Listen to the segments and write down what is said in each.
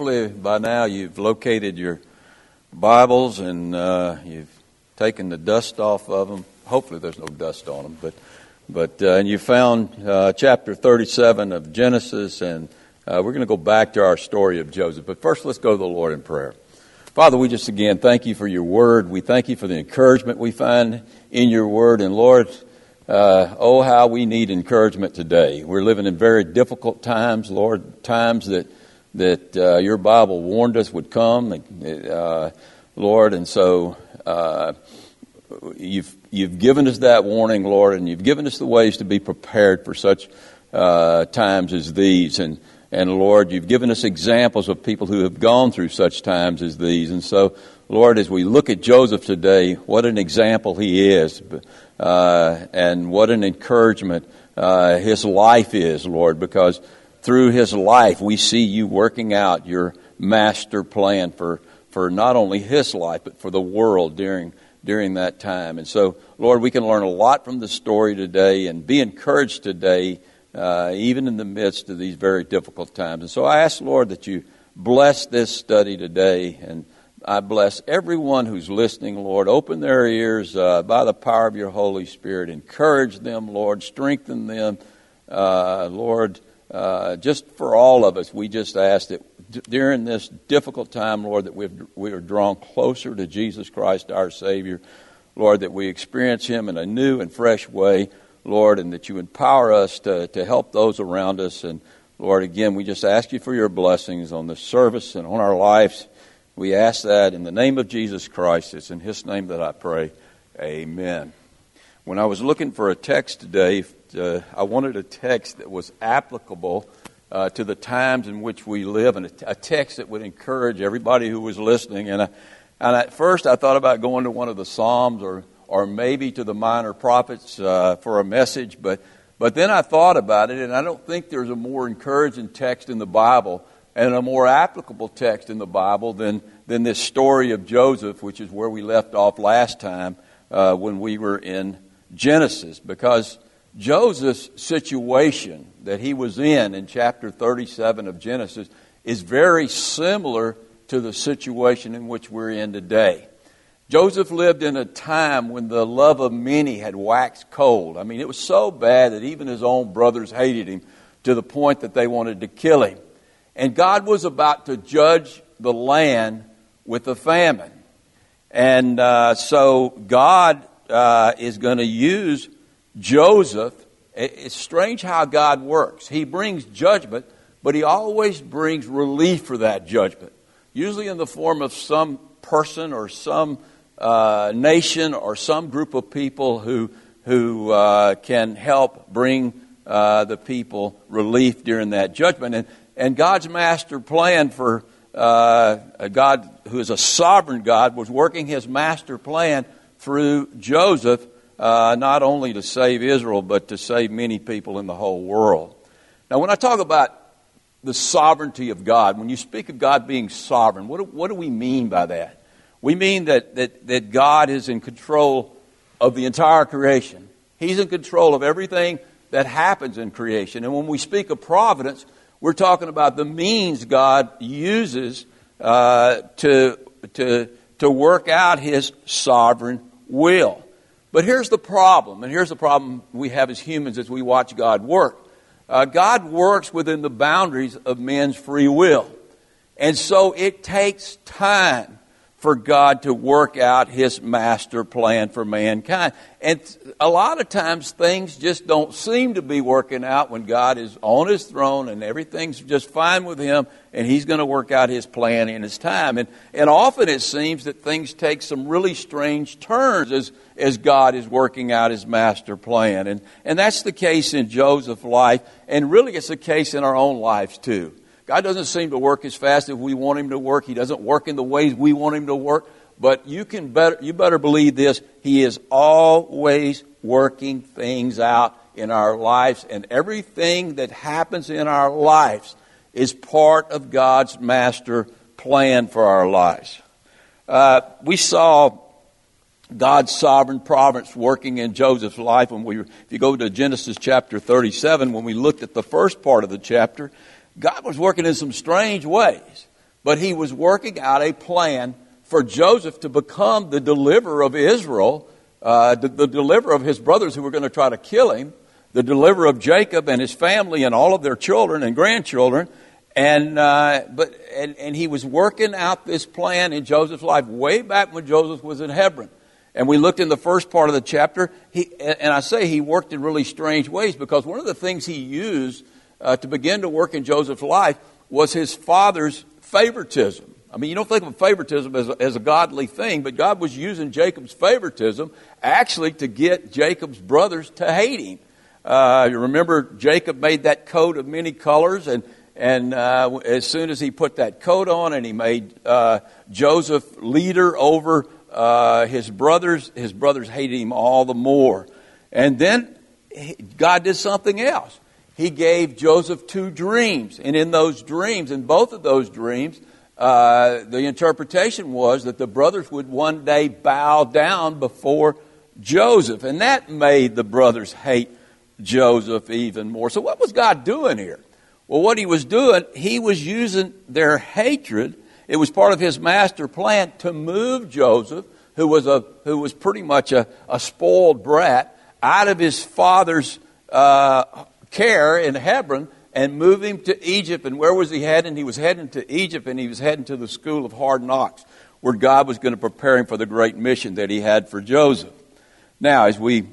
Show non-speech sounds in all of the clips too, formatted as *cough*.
Hopefully, by now you've located your Bibles and uh, you've taken the dust off of them. Hopefully, there's no dust on them, but but uh, and you found uh, chapter 37 of Genesis, and uh, we're going to go back to our story of Joseph. But first, let's go to the Lord in prayer. Father, we just again thank you for your word. We thank you for the encouragement we find in your word, and Lord. Uh, oh, how we need encouragement today. We're living in very difficult times, Lord, times that that uh, your Bible warned us would come, uh, Lord, and so uh, you've you've given us that warning, Lord, and you've given us the ways to be prepared for such uh, times as these, and and Lord, you've given us examples of people who have gone through such times as these, and so. Lord, as we look at Joseph today, what an example he is, uh, and what an encouragement uh, his life is, Lord, because through his life, we see you working out your master plan for, for not only his life, but for the world during, during that time. And so, Lord, we can learn a lot from the story today and be encouraged today, uh, even in the midst of these very difficult times. And so I ask, Lord, that you bless this study today. And I bless everyone who's listening, Lord. Open their ears uh, by the power of your Holy Spirit. Encourage them, Lord. Strengthen them. Uh, Lord, uh, just for all of us, we just ask that during this difficult time, Lord, that we've, we are drawn closer to Jesus Christ, our Savior. Lord, that we experience Him in a new and fresh way, Lord, and that you empower us to, to help those around us. And Lord, again, we just ask you for your blessings on the service and on our lives. We ask that in the name of Jesus Christ. It's in His name that I pray. Amen. When I was looking for a text today uh, I wanted a text that was applicable uh, to the times in which we live, and a, text that would encourage everybody who was listening. And, I, and at first, I thought about going to one of the Psalms or or maybe to the minor prophets uh, for a message, but but then I thought about it, and I don't think there's a more encouraging text in the Bible and a more applicable text in the Bible than than this story of Joseph, which is where we left off last time uh, when we were in Genesis, because Joseph's situation that he was in in chapter 37 of Genesis is very similar to the situation in which we're in today. Joseph lived in a time when the love of many had waxed cold. I mean, it was so bad that even his own brothers hated him to the point that they wanted to kill him. And God was about to judge the land with a famine. And uh, so God uh, is going to use Joseph, it's strange how God works. He brings judgment, but he always brings relief for that judgment, usually in the form of some person or some uh, nation or some group of people who, who uh, can help bring uh, the people relief during that judgment. And, and God's master plan for uh, a God who is a sovereign God was working his master plan through Joseph uh, not only to save Israel, but to save many people in the whole world. Now, when I talk about the sovereignty of God, when you speak of God being sovereign, what do, what do we mean by that? We mean that, that, that God is in control of the entire creation. He's in control of everything that happens in creation. And when we speak of providence, we're talking about the means God uses uh, to, to, to work out His sovereign will. But here's the problem, and here's the problem we have as humans as we watch God work. Uh, God works within the boundaries of man's free will. And so it takes time for God to work out His master plan for mankind. And a lot of times things just don't seem to be working out when God is on His throne and everything's just fine with Him and He's going to work out His plan in His time. And, and often it seems that things take some really strange turns as, as God is working out His master plan. And, and that's the case in Joseph's life, and really it's the case in our own lives too. God doesn't seem to work as fast as we want Him to work. He doesn't work in the ways we want Him to work. But you can better, you better believe this. He is always working things out in our lives, and everything that happens in our lives is part of God's master plan for our lives. Uh, we saw God's sovereign providence working in Joseph's life when we, if you go to Genesis chapter 37, when we looked at the first part of the chapter, God was working in some strange ways. but he was working out a plan for Joseph to become the deliverer of Israel, uh, the, the deliverer of his brothers who were going to try to kill him, the deliverer of Jacob and his family and all of their children and grandchildren. And, uh, but, and, and he was working out this plan in Joseph's life way back when Joseph was in Hebron. And we looked in the first part of the chapter, he, and I say he worked in really strange ways because one of the things he used uh, to begin to work in Joseph's life was his father's favoritism. I mean, you don't think of favoritism as a, as a godly thing, but God was using Jacob's favoritism actually to get Jacob's brothers to hate him. Uh, you remember Jacob made that coat of many colors, and and uh, as soon as he put that coat on, and he made uh, Joseph leader over uh, his brothers, his brothers hated him all the more. And then God did something else. He gave Joseph two dreams, and in those dreams, in both of those dreams, uh, the interpretation was that the brothers would one day bow down before Joseph, and that made the brothers hate Joseph even more. So, what was God doing here? Well, what he was doing, he was using their hatred. It was part of his master plan to move Joseph, who was a who was pretty much a, a spoiled brat, out of his father's uh, care in Hebron and move him to Egypt. And where was he heading? He was heading to Egypt and he was heading to the school of hard knocks, where God was going to prepare him for the great mission that he had for Joseph. Now, as we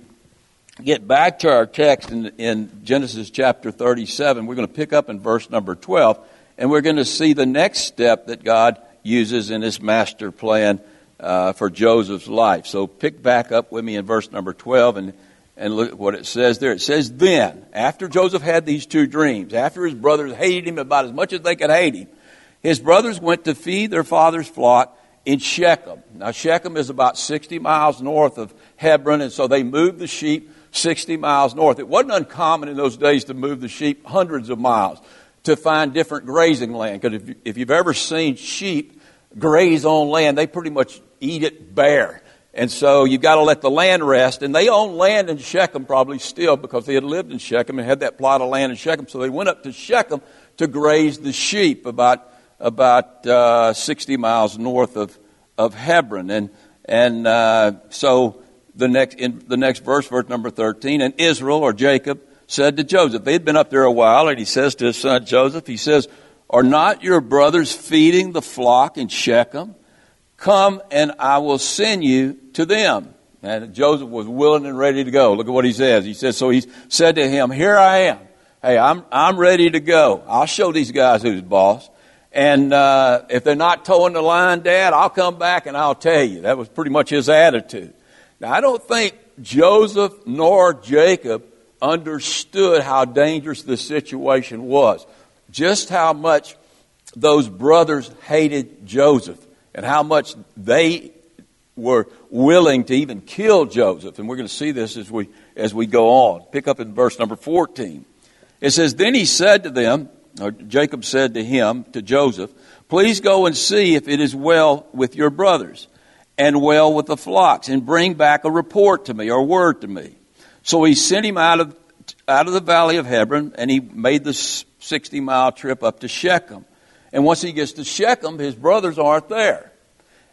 get back to our text in, in Genesis chapter 37, we're going to pick up in verse number 12, and we're going to see the next step that God uses in his master plan uh, for Joseph's life. So pick back up with me in verse number 12 and and look at what it says there. It says, Then, after Joseph had these two dreams, after his brothers hated him about as much as they could hate him, his brothers went to feed their father's flock in Shechem. Now, Shechem is about 60 miles north of Hebron, and so they moved the sheep 60 miles north. It wasn't uncommon in those days to move the sheep hundreds of miles to find different grazing land. Because if, if you've ever seen sheep graze on land, they pretty much eat it bare. And so you've got to let the land rest. And they owned land in Shechem probably still because they had lived in Shechem and had that plot of land in Shechem. So they went up to Shechem to graze the sheep about about uh, 60 miles north of of Hebron. And and uh, so the next in the next verse, verse number 13, and Israel or Jacob said to Joseph, they'd been up there a while, and he says to his son Joseph, he says, "Are not your brothers feeding the flock in Shechem?" Come and I will send you to them. And Joseph was willing and ready to go. Look at what he says. He says, So he said to him, Here I am. Hey, I'm, I'm ready to go. I'll show these guys who's boss. And uh, if they're not toeing the line, Dad, I'll come back and I'll tell you. That was pretty much his attitude. Now, I don't think Joseph nor Jacob understood how dangerous the situation was. Just how much those brothers hated Joseph and how much they were willing to even kill Joseph. And we're going to see this as we, as we go on. Pick up in verse number 14. It says, Then he said to them, or Jacob said to him, to Joseph, Please go and see if it is well with your brothers and well with the flocks, and bring back a report to me or word to me. So he sent him out of, out of the valley of Hebron, and he made the 60 mile trip up to Shechem. And once he gets to Shechem, his brothers aren't there.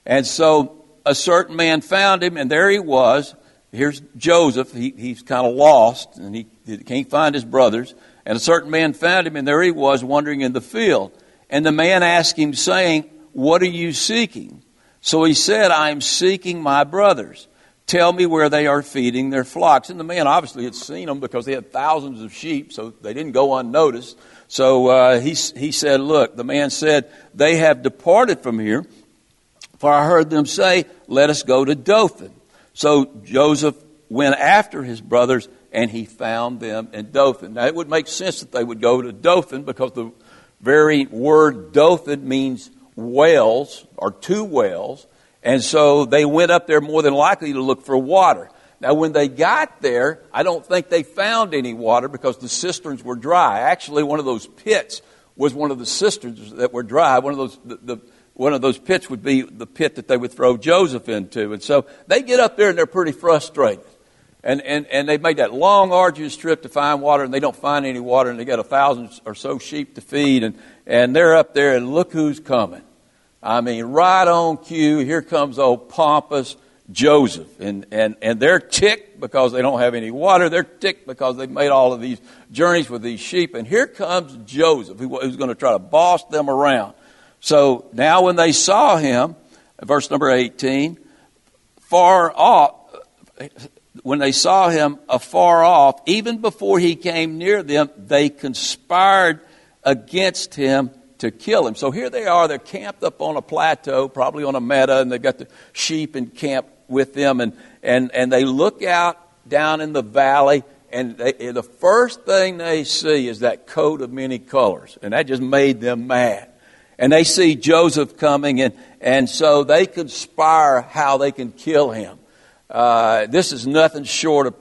And so a certain man found him, and there he was. Here's Joseph. He, he's kind of lost, and he, he can't find his brothers. And a certain man found him, and there he was wandering in the field. And the man asked him, saying, What are you seeking? So he said, I am seeking my brothers. Tell me where they are feeding their flocks. And the man obviously had seen them because they had thousands of sheep, so they didn't go unnoticed. So uh, he, he said, Look, the man said, They have departed from here, for I heard them say, Let us go to Dothan. So Joseph went after his brothers, and he found them in Dothan. Now, it would make sense that they would go to Dothan because the very word Dothan means wells, or two wells. And so they went up there more than likely to look for water. Now, when they got there, I don't think they found any water because the cisterns were dry. Actually, one of those pits was one of the cisterns that were dry. One of those, the, the, one of those pits would be the pit that they would throw Joseph into. And so they get up there and they're pretty frustrated. And, and, and they made that long, arduous trip to find water, and they don't find any water, and they got a thousand or so sheep to feed, and, and they're up there, and look who's coming. I mean, right on cue, here comes old pompous Joseph. And, and, and they're ticked because they don't have any water. They're ticked because they've made all of these journeys with these sheep. And here comes Joseph, who's going to try to boss them around. So now when they saw him, verse number 18, far off, when they saw him afar off, even before he came near them, they conspired against him to kill him. So here they are, they're camped up on a plateau, probably on a meadow, and they've got the sheep in camp with them, and, and, and they look out down in the valley, and they, the first thing they see is that coat of many colors, and that just made them mad. And they see Joseph coming, and, and so they conspire how they can kill him. Uh, this is nothing short of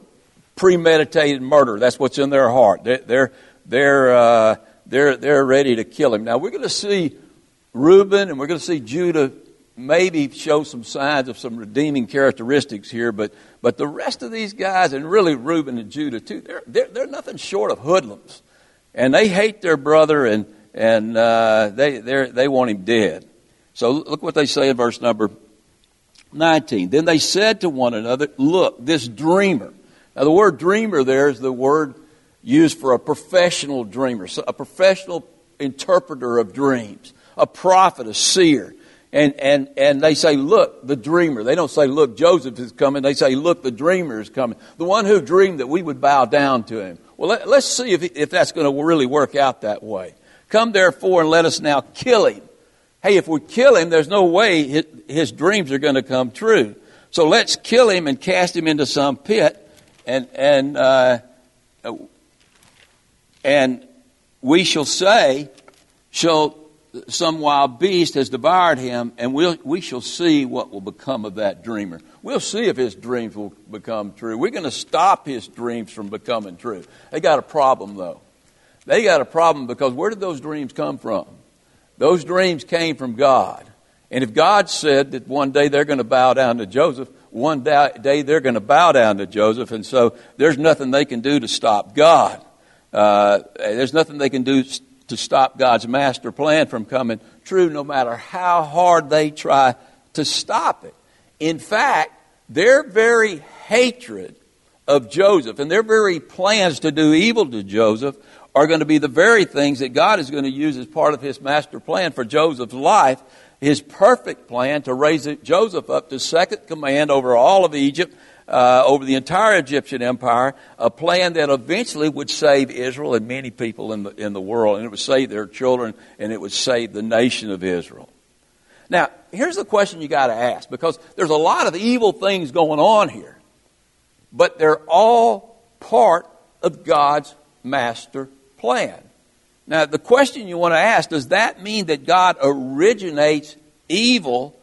premeditated murder. That's what's in their heart. They're, they're, they're, uh, they're, they're ready to kill him. Now, we're going to see Reuben and we're going to see Judah maybe show some signs of some redeeming characteristics here, but, but the rest of these guys, and really Reuben and Judah too, they're, they're, they're nothing short of hoodlums. And they hate their brother and, and uh, they, they want him dead. So look what they say in verse number 19. Then they said to one another, Look, this dreamer. Now, the word dreamer there is the word used for a professional dreamer, a professional interpreter of dreams, a prophet, a seer. And, and, and they say, look, the dreamer. They don't say, look, Joseph is coming. They say, look, the dreamer is coming. The one who dreamed that we would bow down to him. Well, let, us see if, if that's going to really work out that way. Come therefore and let us now kill him. Hey, if we kill him, there's no way his, his dreams are going to come true. So let's kill him and cast him into some pit and, and, uh, and we shall say, shall some wild beast has devoured him, and we'll, we shall see what will become of that dreamer. We'll see if his dreams will become true. We're going to stop his dreams from becoming true. They got a problem, though. They got a problem because where did those dreams come from? Those dreams came from God. And if God said that one day they're going to bow down to Joseph, one day they're going to bow down to Joseph, and so there's nothing they can do to stop God. Uh, there's nothing they can do to stop God's master plan from coming true, no matter how hard they try to stop it. In fact, their very hatred of Joseph and their very plans to do evil to Joseph are going to be the very things that God is going to use as part of his master plan for Joseph's life, his perfect plan to raise Joseph up to second command over all of Egypt uh, over the entire Egyptian empire, a plan that eventually would save Israel and many people in the, in the world, and it would save their children, and it would save the nation of Israel. Now, here's the question you got to ask, because there's a lot of evil things going on here, but they're all part of God's master plan. Now, the question you want to ask does that mean that God originates evil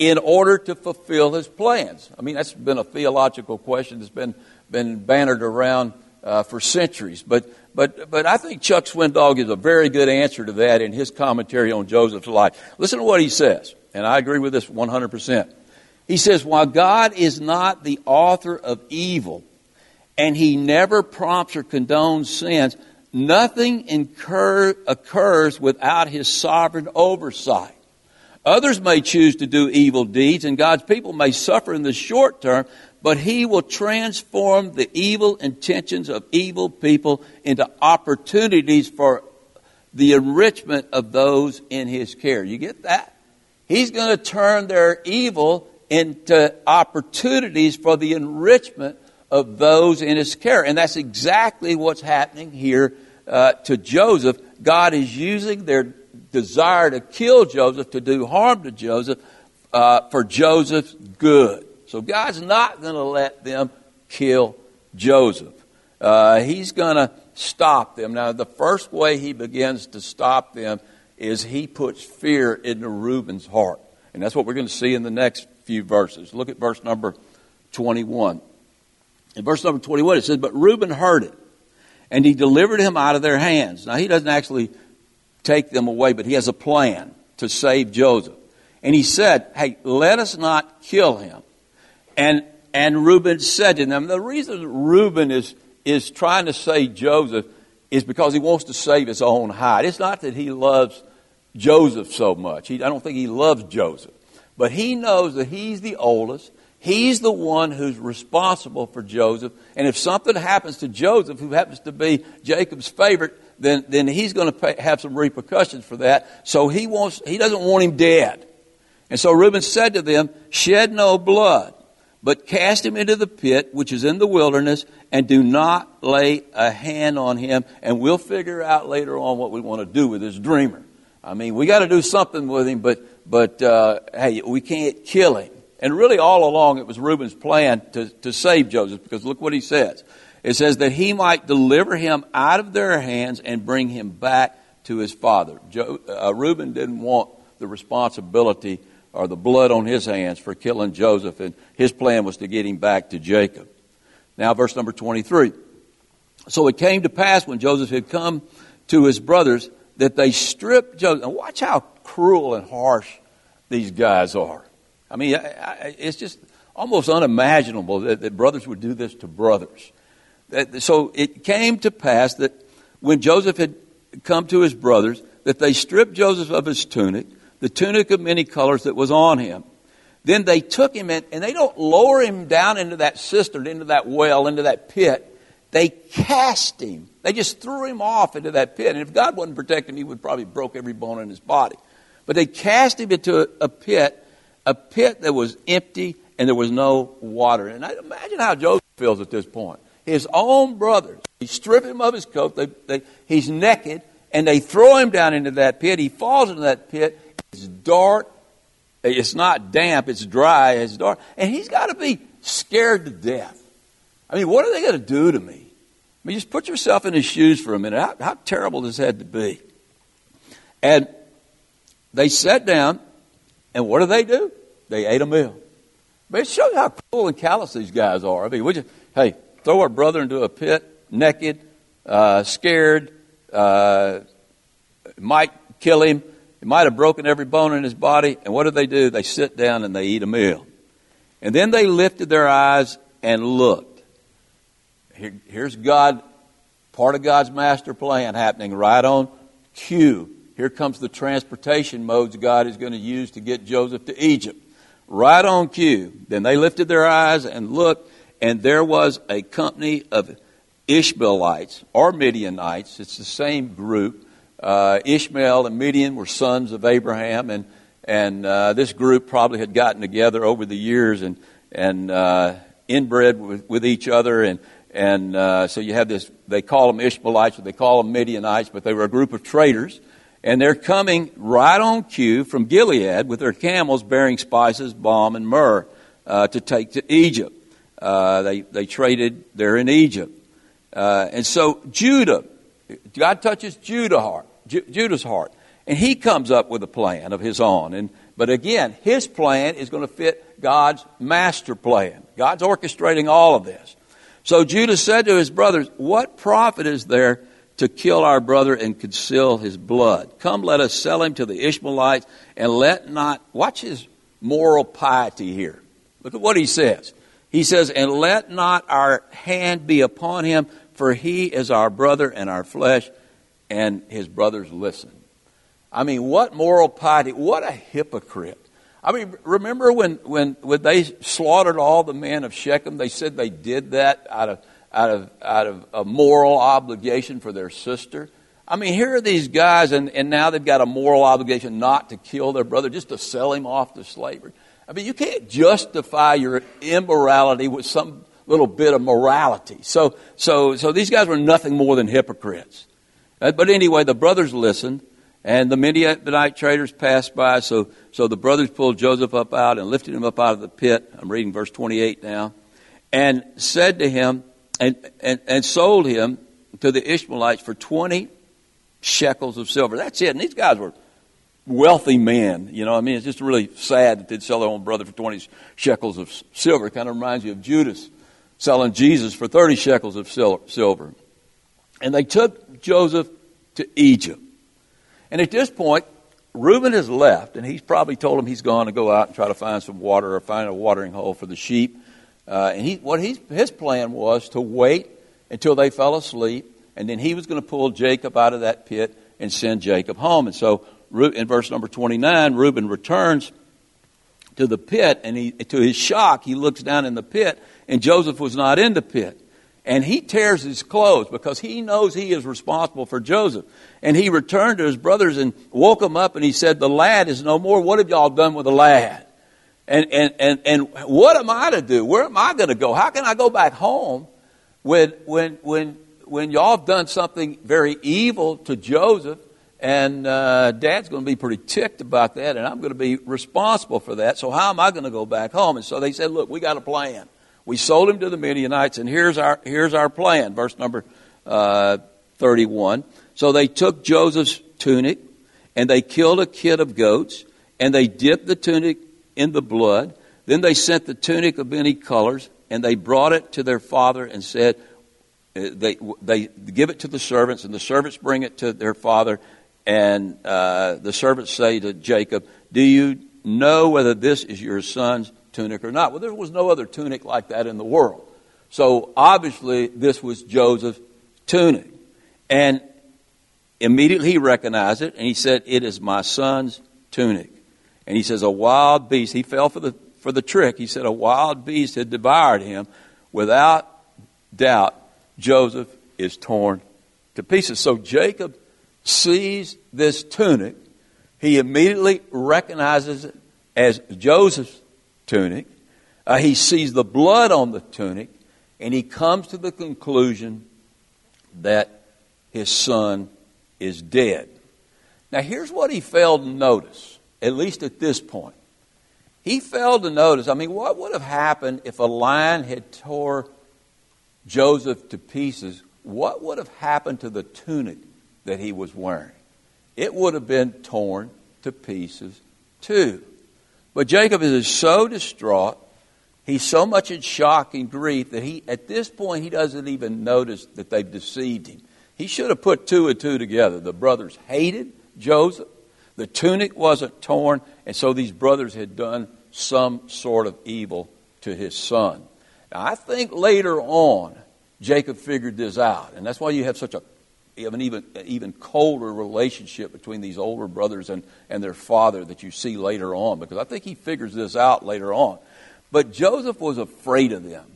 in order to fulfill his plans? I mean, that's been a theological question that's been, been bannered around uh, for centuries. But, but, but I think Chuck Swindoll gives a very good answer to that in his commentary on Joseph's life. Listen to what he says, and I agree with this 100%. He says, While God is not the author of evil, and he never prompts or condones sins, nothing incur, occurs without his sovereign oversight. Others may choose to do evil deeds, and God's people may suffer in the short term, but He will transform the evil intentions of evil people into opportunities for the enrichment of those in His care. You get that? He's going to turn their evil into opportunities for the enrichment of those in His care. And that's exactly what's happening here uh, to Joseph. God is using their desire to kill Joseph, to do harm to Joseph, uh, for Joseph's good. So God's not going to let them kill Joseph. Uh, he's going to stop them. Now, the first way he begins to stop them is he puts fear into Reuben's heart. And that's what we're going to see in the next few verses. Look at verse number 21. In verse number 21, it says, But Reuben heard it, and he delivered him out of their hands. Now, he doesn't actually take them away, but he has a plan to save Joseph. And he said, Hey, let us not kill him. And, and Reuben said to them, The reason Reuben is, is trying to save Joseph is because he wants to save his own hide. It's not that he loves Joseph so much. He, I don't think he loves Joseph. But he knows that he's the oldest. He's the one who's responsible for Joseph. And if something happens to Joseph, who happens to be Jacob's favorite, then, then he's going to have some repercussions for that. So he wants, he doesn't want him dead. And so Reuben said to them, shed no blood, but cast him into the pit, which is in the wilderness, and do not lay a hand on him. And we'll figure out later on what we want to do with this dreamer. I mean, we got to do something with him, but, but, uh, hey, we can't kill him. And really all along it was Reuben's plan to, to save Joseph because look what he says. It says that he might deliver him out of their hands and bring him back to his father. Uh, Reuben didn't want the responsibility or the blood on his hands for killing Joseph, and his plan was to get him back to Jacob. Now, verse number 23. So it came to pass when Joseph had come to his brothers that they stripped Joseph. And watch how cruel and harsh these guys are. I mean, it's just almost unimaginable that, that brothers would do this to brothers. So it came to pass that when Joseph had come to his brothers, that they stripped Joseph of his tunic, the tunic of many colors that was on him. Then they took him in, and they don't lower him down into that cistern, into that well, into that pit. They cast him. They just threw him off into that pit. And if God wasn't protecting him, he would probably broke every bone in his body. But they cast him into a, pit, a pit that was empty and there was no water. And I imagine how Joseph feels at this point. His own brothers, they strip him of his coat, they, they, he's naked, and they throw him down into that pit. He falls into that pit. It's dark. It's not damp. It's dry. It's dark. And he's got to be scared to death. I mean, what are they going to do to me? I mean, just put yourself in his shoes for a minute. How, how terrible this had to be. And they sat down, and what do they do? They ate a meal. But it shows how cruel and callous these guys are. I mean, would you, hey, throw our brother into a pit, naked, uh, scared, uh, might kill him. He might have broken every bone in his body. And what do they do? They sit down and they eat a meal. And then they lifted their eyes and looked. Here, here's God, part of God's master plan happening right on cue. Here comes the transportation modes God is going to use to get Joseph to Egypt. Right on cue. Then they lifted their eyes and looked, and there was a company of Ishmaelites or Midianites. It's the same group uh, Ishmael and Midian were sons of Abraham, and and uh, this group probably had gotten together over the years and and uh, inbred with, with each other, and and uh, so you have this. They call them Ishmaelites, or they call them Midianites, but they were a group of traders, and they're coming right on cue from Gilead with their camels bearing spices, balm, and myrrh uh, to take to Egypt. Uh, they they traded there in Egypt, and so Judah, God touches Judah heart Judah's heart. And he comes up with a plan of his own. And, but again, his plan is going to fit God's master plan. God's orchestrating all of this. So Judah said to his brothers, What profit is there to kill our brother and conceal his blood? Come, let us sell him to the Ishmaelites and let not, watch his moral piety here. Look at what he says. He says, And let not our hand be upon him, for he is our brother and our flesh and his brothers listen. I mean, what moral piety, what a hypocrite. I mean, remember when, when, when they slaughtered all the men of Shechem, they said they did that out of, out of, out of a moral obligation for their sister? I mean, here are these guys, and, and now they've got a moral obligation not to kill their brother, just to sell him off to slavery. I mean, you can't justify your immorality with some little bit of morality. So, so, so these guys were nothing more than hypocrites. Uh, but anyway, the brothers listened, and the Midianite traders passed by. So, so the brothers pulled Joseph up out and lifted him up out of the pit. I'm reading verse 28 now. And said to him, and, and, and sold him to the Ishmaelites for 20 shekels of silver. That's it. And these guys were wealthy men. You know, I mean, it's just really sad that they'd sell their own brother for 20 shekels of silver. It kind of reminds you of Judas selling Jesus for 30 shekels of silver. And they took Joseph to Egypt. And at this point, Reuben has left, and he's probably told him he's gone to go out and try to find some water or find a watering hole for the sheep. Uh, and he, what he's, his plan was to wait until they fell asleep, and then he was going to pull Jacob out of that pit and send Jacob home. And so in verse number 29, Reuben returns to the pit, and he, to his shock, he looks down in the pit, and Joseph was not in the pit. And he tears his clothes because he knows he is responsible for Joseph. And he returned to his brothers and woke them up, and he said, The lad is no more. What have y'all done with the lad? And, and, and, and what am I to do? Where am I going to go? How can I go back home when, when, when, when y'all have done something very evil to Joseph? And uh, dad's going to be pretty ticked about that, and I'm going to be responsible for that. So, how am I going to go back home? And so they said, Look, we got a plan. We sold him to the Midianites, and here's our, here's our plan. Verse number uh, 31. So they took Joseph's tunic, and they killed a kid of goats, and they dipped the tunic in the blood. Then they sent the tunic of many colors, and they brought it to their father and said, uh, they, they give it to the servants, and the servants bring it to their father, and uh, the servants say to Jacob, Do you know whether this is your son's tunic or not? Well, there was no other tunic like that in the world. So obviously, this was Joseph's tunic. And immediately he recognized it, and he said, It is my son's tunic. And he says, A wild beast, he fell for the, for the trick. He said, A wild beast had devoured him. Without doubt, Joseph is torn to pieces. So Jacob sees this tunic, he immediately recognizes it as Joseph's tunic. Uh, he sees the blood on the tunic, and he comes to the conclusion that his son is dead. Now, here's what he failed to notice, at least at this point. He failed to notice, I mean, what would have happened if a lion had tore Joseph to pieces? What would have happened to the tunic that he was wearing. It would have been torn to pieces too. But Jacob is so distraught, he's so much in shock and grief that he, at this point, he doesn't even notice that they've deceived him. He should have put two and two together. The brothers hated Joseph, the tunic wasn't torn, and so these brothers had done some sort of evil to his son. Now, I think later on, Jacob figured this out, and that's why you have such a have an even, even colder relationship between these older brothers and, and their father that you see later on, because I think he figures this out later on. But Joseph was afraid of them.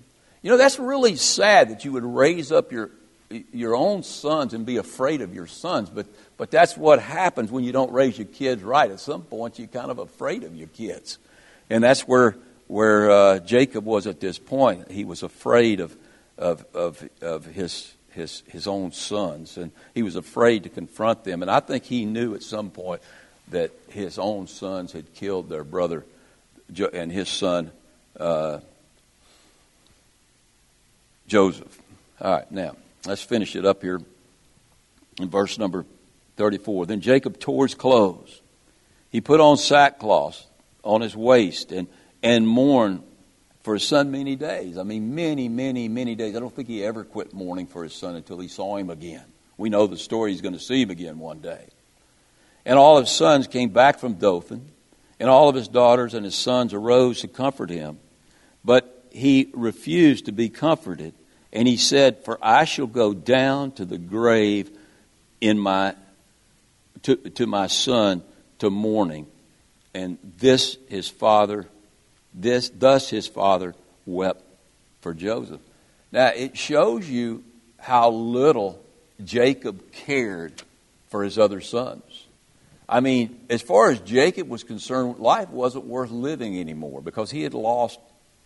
You know, that's really sad that you would raise up your, your own sons and be afraid of your sons, but, but that's what happens when you don't raise your kids right. At some point, you're kind of afraid of your kids. And that's where, where uh, Jacob was at this point. He was afraid of, of, of, of his his, his own sons, and he was afraid to confront them. And I think he knew at some point that his own sons had killed their brother and his son uh, Joseph. All right, now let's finish it up here in verse number 34. Then Jacob tore his clothes. He put on sackcloth on his waist and, and mourned for his son many days. I mean, many, many, many days. I don't think he ever quit mourning for his son until he saw him again. We know the story, he's going to see him again one day. And all of his sons came back from Dothan, and all of his daughters and his sons arose to comfort him. But he refused to be comforted, and he said, For I shall go down to the grave in my to, to my son to mourning. And this his father this, thus his father wept for Joseph. Now, it shows you how little Jacob cared for his other sons. I mean, as far as Jacob was concerned, life wasn't worth living anymore because he had lost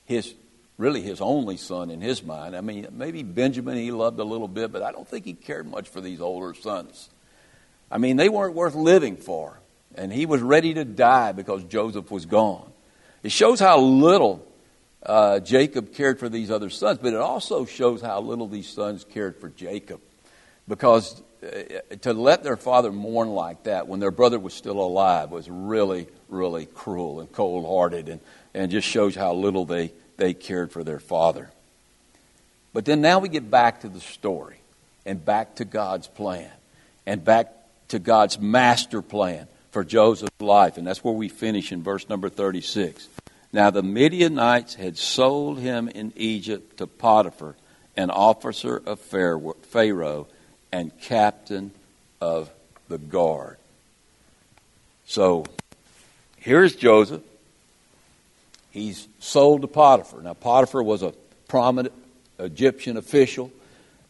his, really his only son in his mind. I mean, maybe Benjamin he loved a little bit, but I don't think he cared much for these older sons. I mean, they weren't worth living for. And he was ready to die because Joseph was gone. It shows how little uh, Jacob cared for these other sons, but it also shows how little these sons cared for Jacob. Because uh, to let their father mourn like that when their brother was still alive was really, really cruel and cold hearted and, and just shows how little they, they cared for their father. But then now we get back to the story and back to God's plan and back to God's master plan for Joseph's life. And that's where we finish in verse number 36. Now the Midianites had sold him in Egypt to Potiphar, an officer of Pharaoh and captain of the guard. So here's Joseph. He's sold to Potiphar. Now, Potiphar was a prominent Egyptian official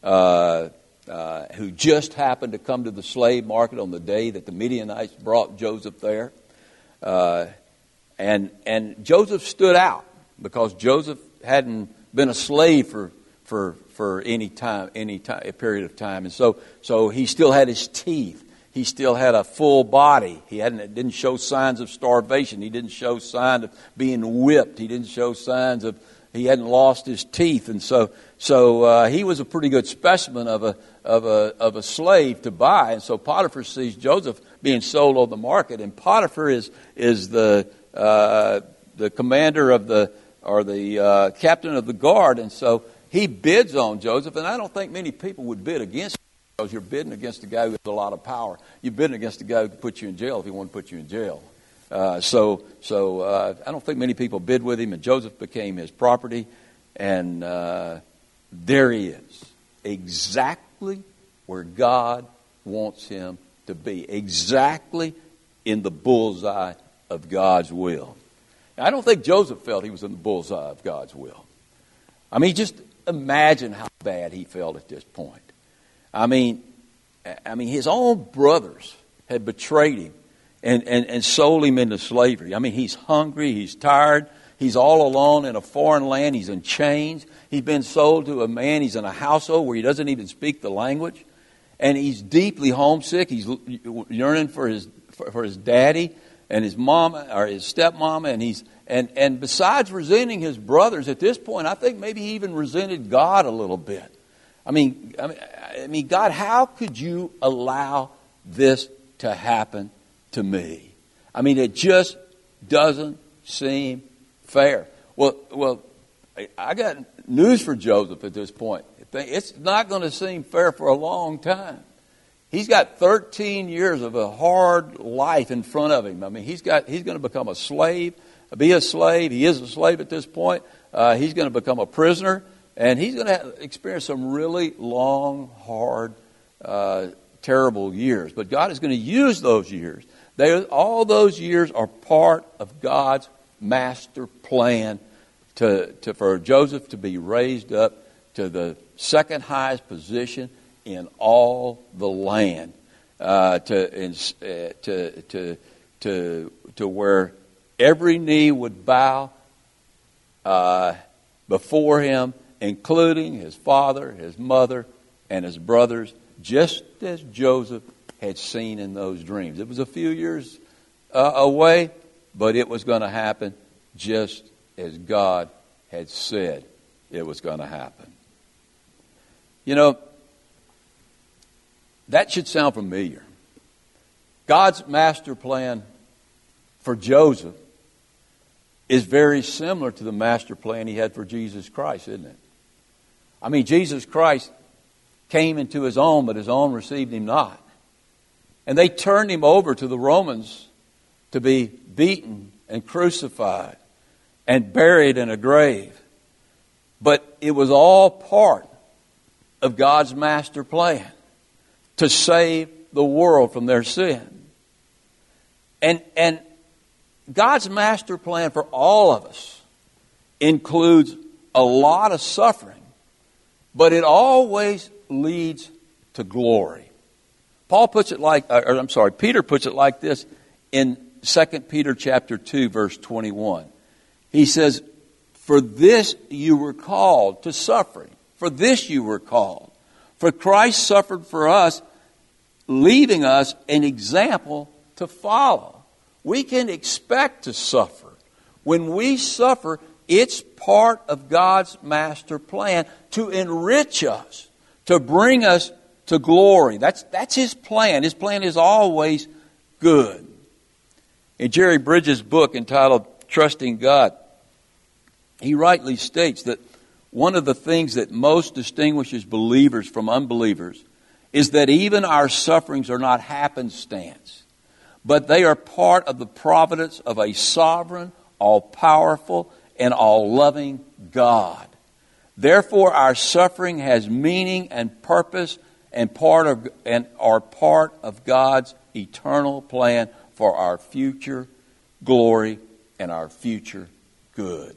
uh, uh, who just happened to come to the slave market on the day that the Midianites brought Joseph there. Uh, and, and Joseph stood out because Joseph hadn't been a slave for, for, for any time, any time, period of time. And so, so he still had his teeth. He still had a full body. He hadn't, didn't show signs of starvation. He didn't show signs of being whipped. He didn't show signs of, he hadn't lost his teeth. And so, so uh, he was a pretty good specimen of a, of, a, of a slave to buy. And so Potiphar sees Joseph being sold on the market. And Potiphar is, is the, uh, the commander of the, or the uh, captain of the guard. And so he bids on Joseph. And I don't think many people would bid against him because you're bidding against a guy who has a lot of power. You're bidding against a guy who could put you in jail if he wanted to put you in jail. Uh, so so uh, I don't think many people bid with him, and Joseph became his property. And uh, there he is, exactly where God wants him to be, exactly in the bullseye of God's will. Now, I don't think Joseph felt he was in the bullseye of God's will. I mean, just imagine how bad he felt at this point. I mean, I mean, his own brothers had betrayed him and, and, and sold him into slavery. I mean, he's hungry, he's tired, he's all alone in a foreign land, he's in chains. He's been sold to a man, he's in a household where he doesn't even speak the language, and he's deeply homesick. He's yearning for his, for, for his daddy and his mom or his stepmom, and he's and, and besides resenting his brothers at this point, I think maybe he even resented God a little bit. I mean, I mean, I mean, God, how could you allow this to happen to me? I mean, it just doesn't seem fair. Well, well, I got news for Joseph at this point. It's not going to seem fair for a long time. He's got 13 years of a hard life in front of him. I mean, he's got he's going to become a slave, be a slave. He is a slave at this point. Uh, he's going to become a prisoner, and he's going to experience some really long, hard, uh, terrible years. But God is going to use those years. They, all those years are part of God's master plan to, to, for Joseph to be raised up to the second highest position in all the land, uh, to, in, uh, to, to, to, to where every knee would bow uh, before him, including his father, his mother, and his brothers, just as Joseph had seen in those dreams. It was a few years uh, away, but it was going to happen just as God had said it was going to happen. You know, that should sound familiar. God's master plan for Joseph is very similar to the master plan he had for Jesus Christ, isn't it? I mean, Jesus Christ came into his own, but his own received him not. And they turned him over to the Romans to be beaten and crucified and buried in a grave. But it was all part of God's master plan to save the world from their sin. And, and God's master plan for all of us includes a lot of suffering, but it always leads to glory. Paul puts it like, uh, or I'm sorry, Peter puts it like this in 2 Peter chapter 2 verse 21. He says, For this you were called to suffering. For this you were called. For Christ suffered for us, leaving us an example to follow. We can expect to suffer. When we suffer, it's part of God's master plan to enrich us, to bring us to glory. That's, that's His plan. His plan is always good. In Jerry Bridges' book entitled trusting God. He rightly states that one of the things that most distinguishes believers from unbelievers is that even our sufferings are not happenstance, but they are part of the providence of a sovereign, all powerful, and all loving God. Therefore, our suffering has meaning and purpose and part of and are part of God's eternal plan for our future glory and our future good.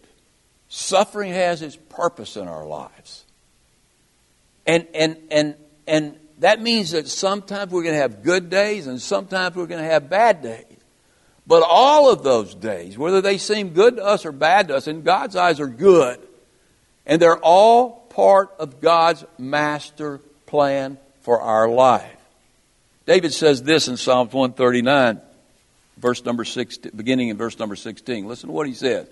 Suffering has its purpose in our lives. And, and, and, and that means that sometimes we're going to have good days and sometimes we're going to have bad days. But all of those days, whether they seem good to us or bad to us, in God's eyes are good. And they're all part of God's master plan for our life. David says this in Psalms 139, verse number 6, beginning in verse number 16. Listen to what he said.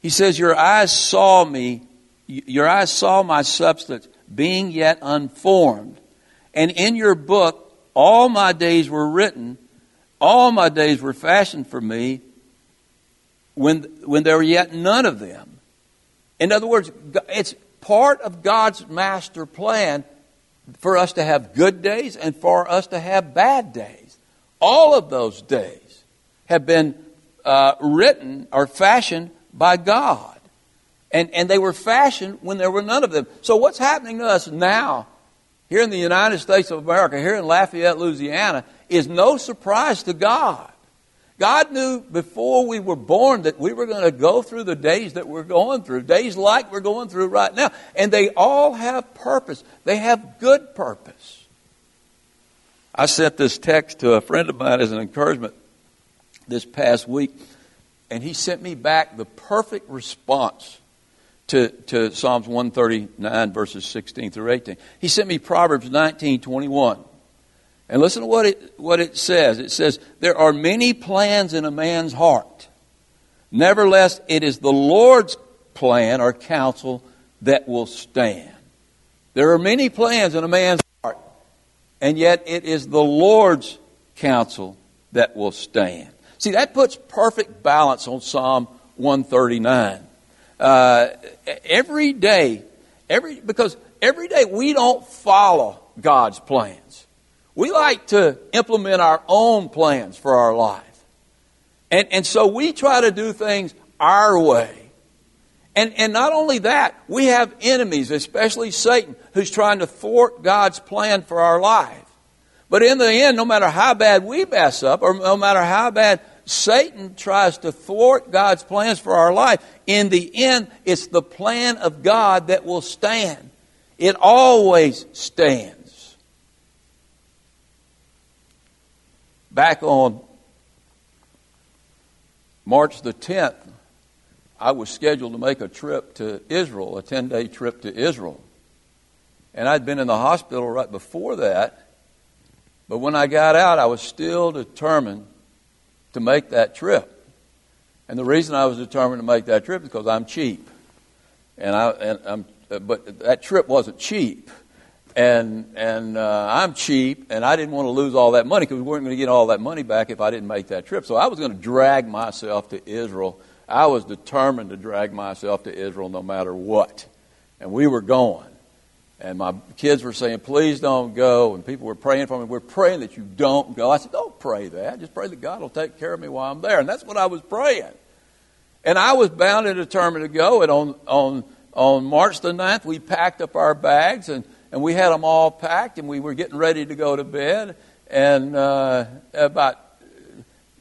He says, Your eyes saw me, your eyes saw my substance being yet unformed. And in your book, all my days were written, all my days were fashioned for me when, when there were yet none of them. In other words, it's part of God's master plan for us to have good days and for us to have bad days. All of those days have been uh, written or fashioned by God. And, and they were fashioned when there were none of them. So what's happening to us now, here in the United States of America, here in Lafayette, Louisiana, is no surprise to God. God knew before we were born that we were going to go through the days that we're going through, days like we're going through right now. And they all have purpose. They have good purpose. I sent this text to a friend of mine as an encouragement this past week, and he sent me back the perfect response to, to Psalms 139, verses 16 through 18. He sent me Proverbs 19, 21. And listen to what it, what it says. It says, There are many plans in a man's heart. Nevertheless, it is the Lord's plan or counsel that will stand. There are many plans in a man's heart, and yet it is the Lord's counsel that will stand. See, that puts perfect balance on Psalm 139 uh, every day, every because every day we don't follow God's plans. We like to implement our own plans for our life. And, and so we try to do things our way. And, and not only that, we have enemies, especially Satan, who's trying to thwart God's plan for our life. But in the end, no matter how bad we mess up, or no matter how bad Satan tries to thwart God's plans for our life. In the end, it's the plan of God that will stand. It always stands. Back on March the 10th, I was scheduled to make a trip to Israel, a 10 day trip to Israel. And I'd been in the hospital right before that. But when I got out, I was still determined to make that trip. And the reason I was determined to make that trip is because I'm cheap. And I, and I'm, but that trip wasn't cheap. And, and uh, I'm cheap, and I didn't want to lose all that money because we weren't going to get all that money back if I didn't make that trip. So I was going to drag myself to Israel. I was determined to drag myself to Israel no matter what. And we were going. And my kids were saying, please don't go. And people were praying for me. We're praying that you don't go. I said, don't pray that. Just pray that God will take care of me while I'm there. And that's what I was praying. And I was bound and determined to go. And on, on, on March the 9th, we packed up our bags and, and we had them all packed and we were getting ready to go to bed. And uh, about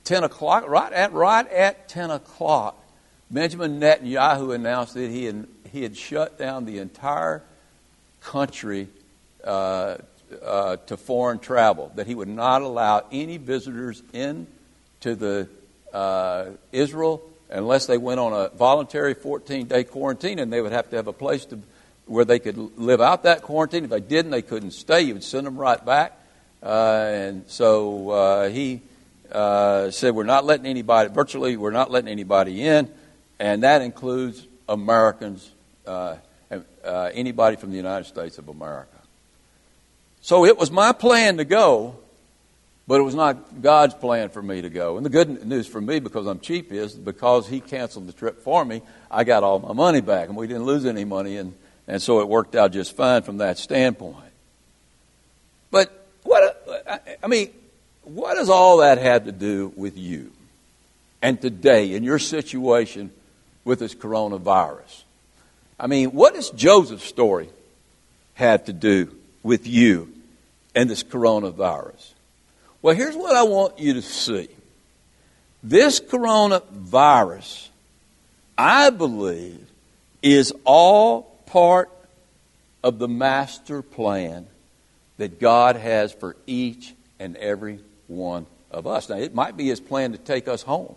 10 o'clock, right at, right at 10 o'clock, Benjamin Netanyahu announced that he had, he had shut down the entire country uh, uh, to foreign travel, that he would not allow any visitors into the uh, Israel unless they went on a voluntary 14 day quarantine, and they would have to have a place to, where they could live out that quarantine. If they didn't, they couldn't stay. He would send them right back. Uh, and so uh, he uh, said, We're not letting anybody, virtually, we're not letting anybody in, and that includes Americans uh, anybody from the United States of America. So it was my plan to go, but it was not God's plan for me to go. And the good news for me, because I'm cheap, is because He canceled the trip for me, I got all my money back, and we didn't lose any money, and, and so it worked out just fine from that standpoint. But what, I mean, what does all that have to do with you and today in your situation with this coronavirus? I mean, what does Joseph's story have to do with you and this coronavirus? Well, here's what I want you to see. This coronavirus, I believe, is all part of the master plan that God has for each and every one of us. Now, it might be His plan to take us home.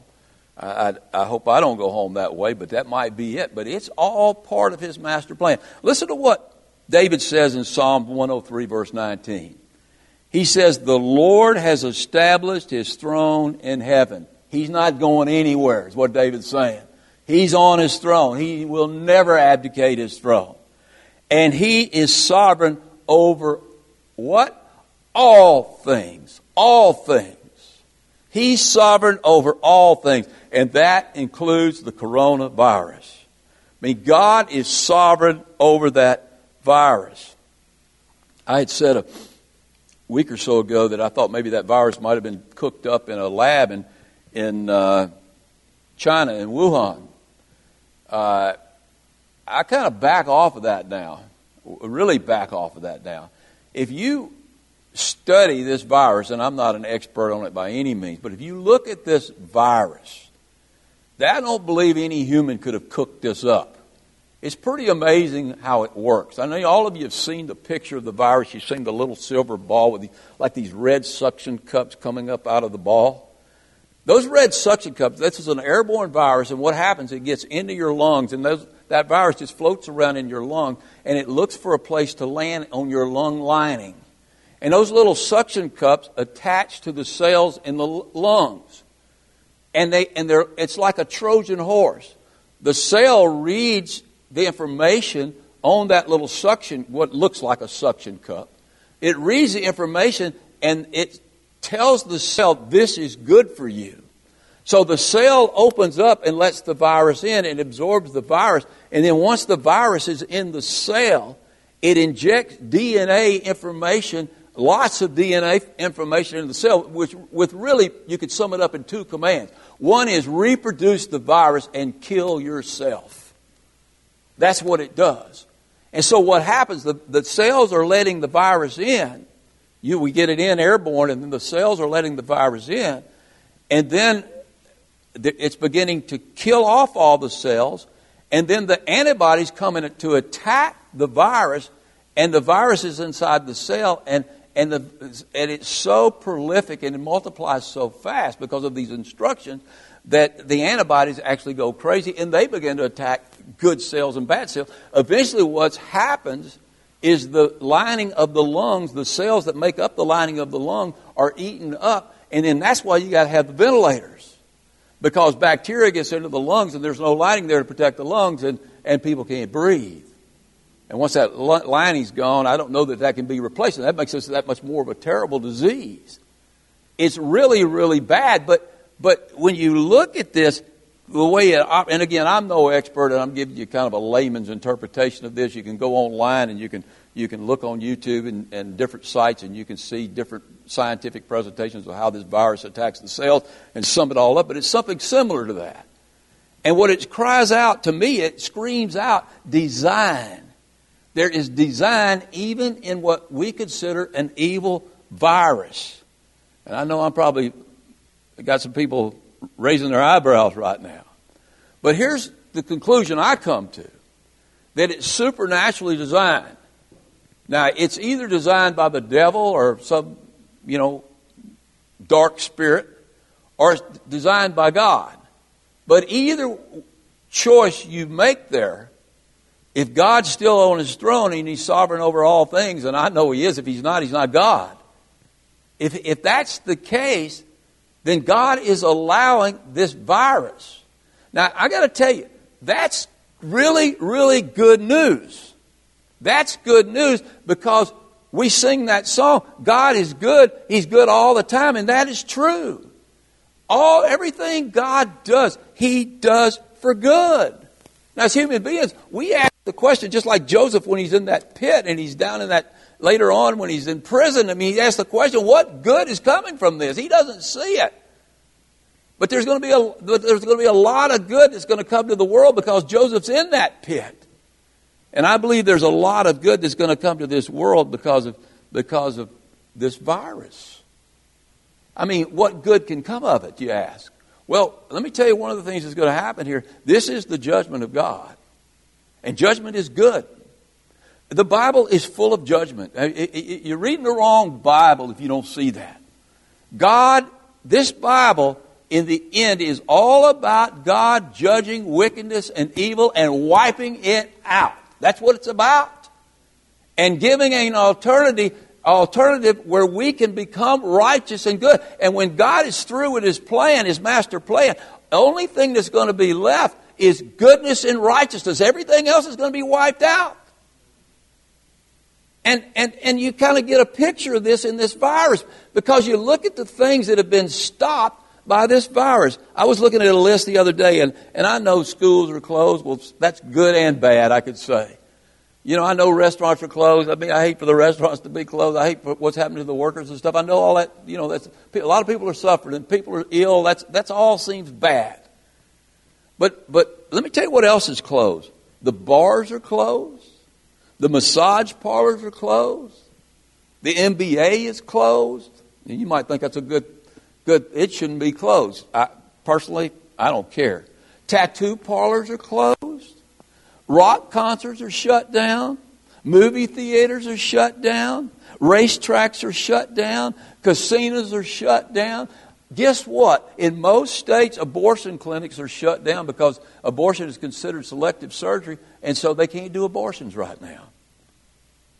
I, I, hope I don't go home that way, but that might be it. But it's all part of His master plan. Listen to what David says in Psalm 103, verse 19. He says, The Lord has established His throne in heaven. He's not going anywhere, is what David's saying. He's on His throne. He will never abdicate His throne. And He is sovereign over what? All things. All things. He's sovereign over all things. And that includes the coronavirus. I mean, God is sovereign over that virus. I had said a week or so ago that I thought maybe that virus might have been cooked up in a lab in, in uh, China, in Wuhan. Uh, I kind of back off of that now, really back off of that now. If you study this virus, and I'm not an expert on it by any means, but if you look at this virus, I don't believe any human could have cooked this up. It's pretty amazing how it works. I know all of you have seen the picture of the virus. You've seen the little silver ball with the, like these red suction cups coming up out of the ball. Those red suction cups, this is an airborne virus, and what happens, it gets into your lungs, and those, that virus just floats around in your lung, and it looks for a place to land on your lung lining. And those little suction cups attach to the cells in the lungs. And, they, and they're, it's like a Trojan horse. The cell reads the information on that little suction, what looks like a suction cup. It reads the information and it tells the cell this is good for you. So the cell opens up and lets the virus in and absorbs the virus. And then once the virus is in the cell, it injects DNA information, lots of DNA information in the cell, which with really you could sum it up in two commands. One is reproduce the virus and kill yourself. That's what it does. And so what happens, the, the cells are letting the virus in. You, we get it in airborne, and then the cells are letting the virus in. And then it's beginning to kill off all the cells. And then the antibodies come in to attack the virus, and the virus is inside the cell, and, and, the, and it's so prolific and it multiplies so fast because of these instructions that the antibodies actually go crazy and they begin to attack good cells and bad cells. Eventually, what happens is the lining of the lungs, the cells that make up the lining of the lung, are eaten up, and then that's why you got to have the ventilators. Because bacteria gets into the lungs and there's no lining there to protect the lungs, and, and people can't breathe. And once that lining's gone, I don't know that that can be replaced. And that makes us that much more of a terrible disease. It's really, really bad. But, but when you look at this, the way it, and again, I'm no expert, and I'm giving you kind of a layman's interpretation of this. You can go online and you can you can look on YouTube and, and different sites, and you can see different scientific presentations of how this virus attacks the cells and sum it all up. But it's something similar to that. And what it cries out to me, it screams out design. There is design even in what we consider an evil virus. And I know I'm probably got some people raising their eyebrows right now. But here's the conclusion I come to that it's supernaturally designed. Now, it's either designed by the devil or some, you know, dark spirit, or it's designed by God. But either choice you make there, if God's still on his throne and he's sovereign over all things, and I know he is, if he's not, he's not God. If, if that's the case, then God is allowing this virus. Now, I got to tell you, that's really, really good news. That's good news because we sing that song, God is good, He's good all the time, and that is true. All, everything God does, He does for good. Now, as human beings, we ask the question just like Joseph when he's in that pit and he's down in that later on when he's in prison, I mean, he asks the question, what good is coming from this? He doesn't see it. But there's going to be a, there's going to be a lot of good that's going to come to the world because Joseph's in that pit. And I believe there's a lot of good that's going to come to this world because of, because of this virus. I mean, what good can come of it, you ask? Well, let me tell you one of the things that's going to happen here. This is the judgment of God. And judgment is good. The Bible is full of judgment. You're reading the wrong Bible if you don't see that. God, this Bible, in the end, is all about God judging wickedness and evil and wiping it out. That's what it's about. And giving an alternative, alternative where we can become righteous and good. And when God is through with His plan, His master plan, the only thing that's going to be left is goodness and righteousness. Everything else is going to be wiped out. And, and, and you kind of get a picture of this in this virus because you look at the things that have been stopped by this virus. I was looking at a list the other day, and, and I know schools are closed. Well, that's good and bad, I could say. You know, I know restaurants are closed. I mean, I hate for the *laughs* restaurants to be closed. I hate for what's happening to the workers and stuff. I know all that. You know, that's a lot of people are suffering and people are ill. That's that's all seems bad. But but let me tell you what else is closed. The bars are closed. The massage parlors are closed. The NBA is closed. And you might think that's a good, good, it shouldn't be closed. I, personally, I don't care. Tattoo parlors are closed. Rock concerts are shut down. Movie theaters are shut down. Racetracks are shut down. Casinos are shut down. Guess what? In most states, abortion clinics are shut down because abortion is considered selective surgery, and so they can't do abortions right now.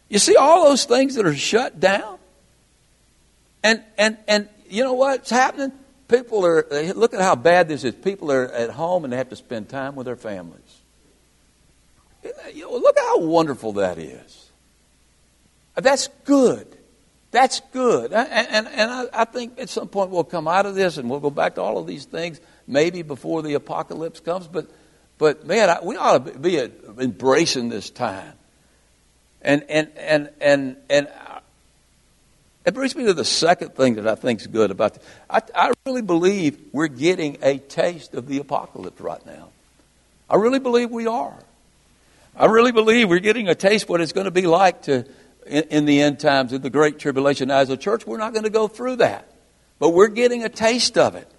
You see all those things that are shut down? And, and, and you know what's happening? People are, look at how bad this is. People are at home and they have to spend time with their families. Look how wonderful that is. That's good. That's good. And, and, and I, I, think at some point we'll come out of this and we'll go back to all of these things maybe before the apocalypse comes. But, but man, I, we ought to be embracing this time. And, and, and, and, and it brings me to the second thing that I think is good about this. I, I really believe we're getting a taste of the apocalypse right now. I really believe we are. I really believe we're getting a taste what it's going to be like to in, in the end times, in the great tribulation. As a church, we're not going to go through that, but we're getting a taste of it.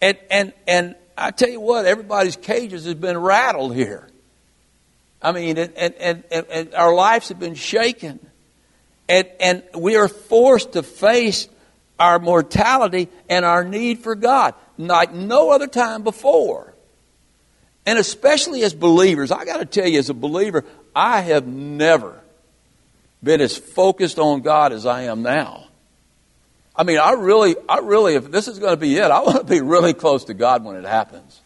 And and and I tell you what, everybody's cages has been rattled here. I mean, and, and, and, and our lives have been shaken. And, and we are forced to face our mortality and our need for God like no other time before. And especially as believers, I got to tell you, as a believer, I have never been as focused on God as I am now. I mean, I really, I really, if this is going to be it, I want to be really close to God when it happens.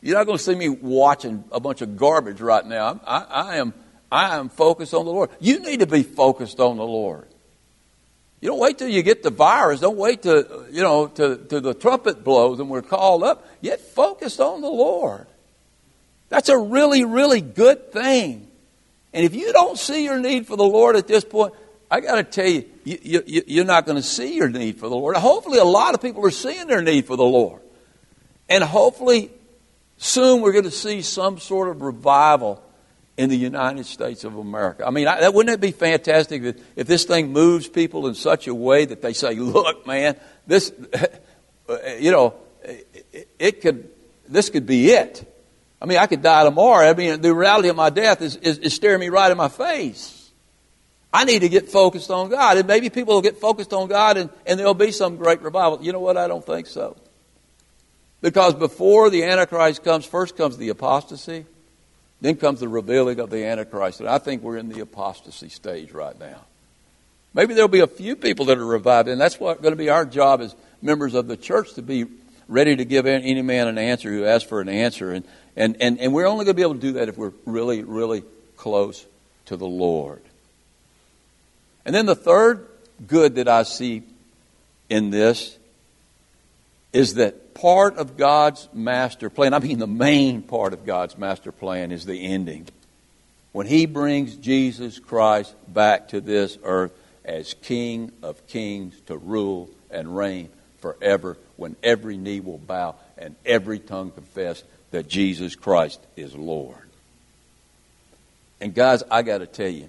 You're not going to see me watching a bunch of garbage right now. I, I, am, I am focused on the Lord. You need to be focused on the Lord. You don't wait till you get the virus. Don't wait to you know to, to the trumpet blows and we're called up. Get focused on the Lord. That's a really, really good thing. And if you don't see your need for the Lord at this point, I got to tell you, you, you, you're not going to see your need for the Lord. Hopefully, a lot of people are seeing their need for the Lord. And hopefully, Soon we're going to see some sort of revival in the United States of America. I mean, I, that, wouldn't it be fantastic if, if this thing moves people in such a way that they say, look, man, this, *laughs* you know, it, it could, this could be it. I mean, I could die tomorrow. I mean, the reality of my death is, is, is staring me right in my face. I need to get focused on God. And maybe people will get focused on God and, and there'll be some great revival. You know what? I don't think so. Because before the Antichrist comes, first comes the apostasy, then comes the revealing of the Antichrist. And I think we're in the apostasy stage right now. Maybe there'll be a few people that are revived, and that's what going to be our job as members of the church to be ready to give any man an answer who asks for an answer. And, and, and, and we're only going to be able to do that if we're really, really close to the Lord. And then the third good that I see in this is that part of God's master plan, I mean the main part of God's master plan, is the ending. When He brings Jesus Christ back to this earth as King of kings to rule and reign forever, when every knee will bow and every tongue confess that Jesus Christ is Lord. And guys, I got to tell you,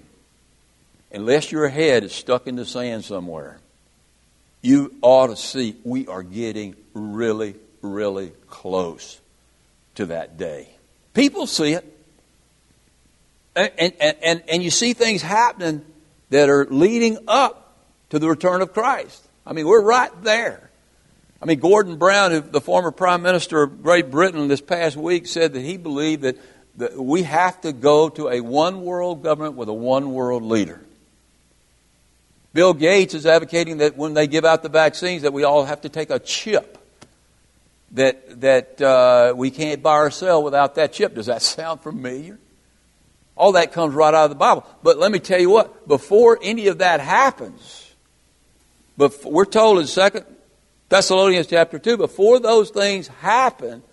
unless your head is stuck in the sand somewhere, you ought to see we are getting really really close to that day. People see it. And, and, and, and you see things happening that are leading up to the return of Christ. I mean, we're right there. I mean, Gordon Brown, the former Prime Minister of Great Britain this past week, said that he believed that, that we have to go to a one world government with a one world leader. Bill Gates is advocating that when they give out the vaccines, that we all have to take a chip. That that uh, we can't buy or sell without that chip. Does that *laughs* sound familiar? All that comes right out of the Bible. But let me tell you what, before any of that happens, we're told in Second Thessalonians chapter 2, before those things happen,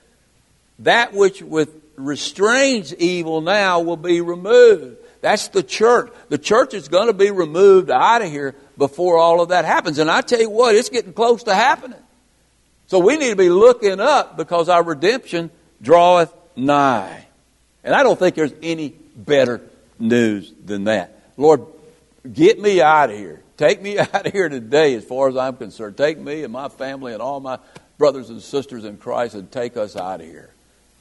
that which with restrains evil now will be removed. That's the church. The church is going to be removed out of here before all of that happens. And I tell you what, it's getting close to happening. So we need to be looking up because our redemption draweth nigh. And I don't think there's any better news than that. Lord, get me out of here. Take me *laughs* out of here today as far as I'm concerned. Take me and my family and all my brothers and sisters in Christ and take us out of here.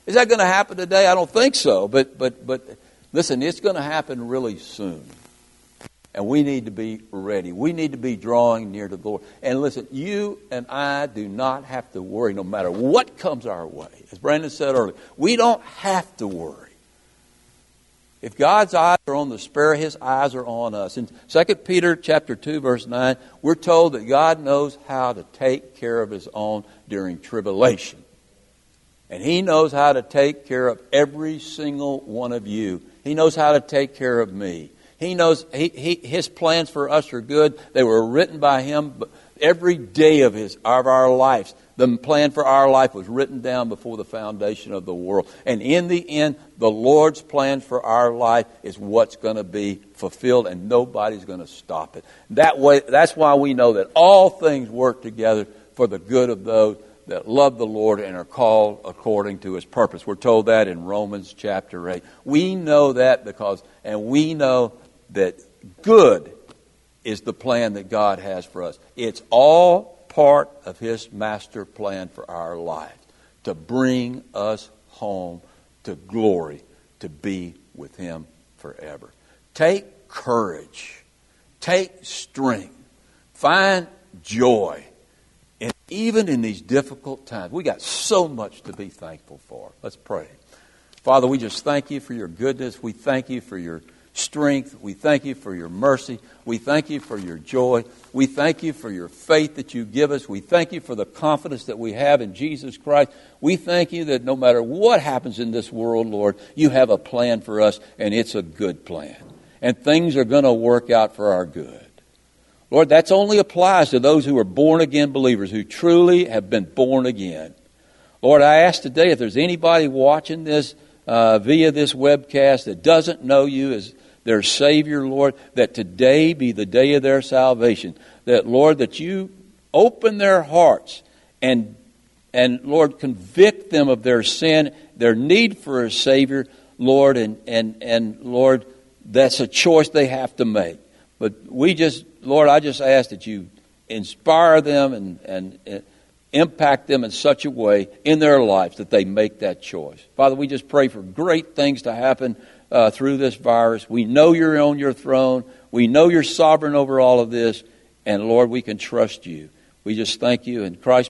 Is that going to happen today? I don't think so. But, but, but listen, it's going to happen really soon. And we need to be ready. We need to be drawing near to the Lord. And listen, you and I do not have to worry no matter what comes our way. As Brandon said earlier, we don't have to worry. If God's eyes are on the sparrow, his eyes are on us. In 2 Peter chapter 2 verse 9, we're told that God knows how to take care of his own during tribulation. And he knows how to take care of every single one of you. He knows how to take care of me. He knows he, he, his plans for us are good. They were written by him every day of his of our lives. The plan for our life was written down before the foundation of the world. And in the end, the Lord's plan for our life is what's going to be fulfilled, and nobody's going to stop it. That way, that's why we know that all things work together for the good of those that love the Lord and are called according to his purpose. We're told that in Romans chapter 8. We know that because, and we know that good is the plan that God has for us. It's all part of His master plan for our lives to bring us home to glory, to be with Him forever. Take courage, take strength, find joy. And even in these difficult times, we got so much to be thankful for. Let's pray. Father, we just thank you for your goodness. We thank you for your strength. We thank you for your mercy. We thank you for your joy. We thank you for your faith that you give us. We thank you for the confidence that we have in Jesus Christ. We thank you that no matter what happens in this world, Lord, you have a plan for us, and it's a good plan. And things are going to work out for our good. Lord, that only applies to those who are born again believers, who truly have been born again. Lord, I ask today if there's anybody watching this uh, via this webcast that doesn't know you as their Savior, Lord, that today be the day of their salvation. That, Lord, that you open their hearts and, and Lord, convict them of their sin, their need for a Savior, Lord, and, and, and Lord, that's a choice they have to make. But we just, Lord, I just ask that you inspire them and, and, and impact them in such a way in their lives that they make that choice. Father, we just pray for great things to happen uh, through this virus. We know you're on your throne. We know you're sovereign over all of this. And Lord, we can trust you. We just thank you in Christ.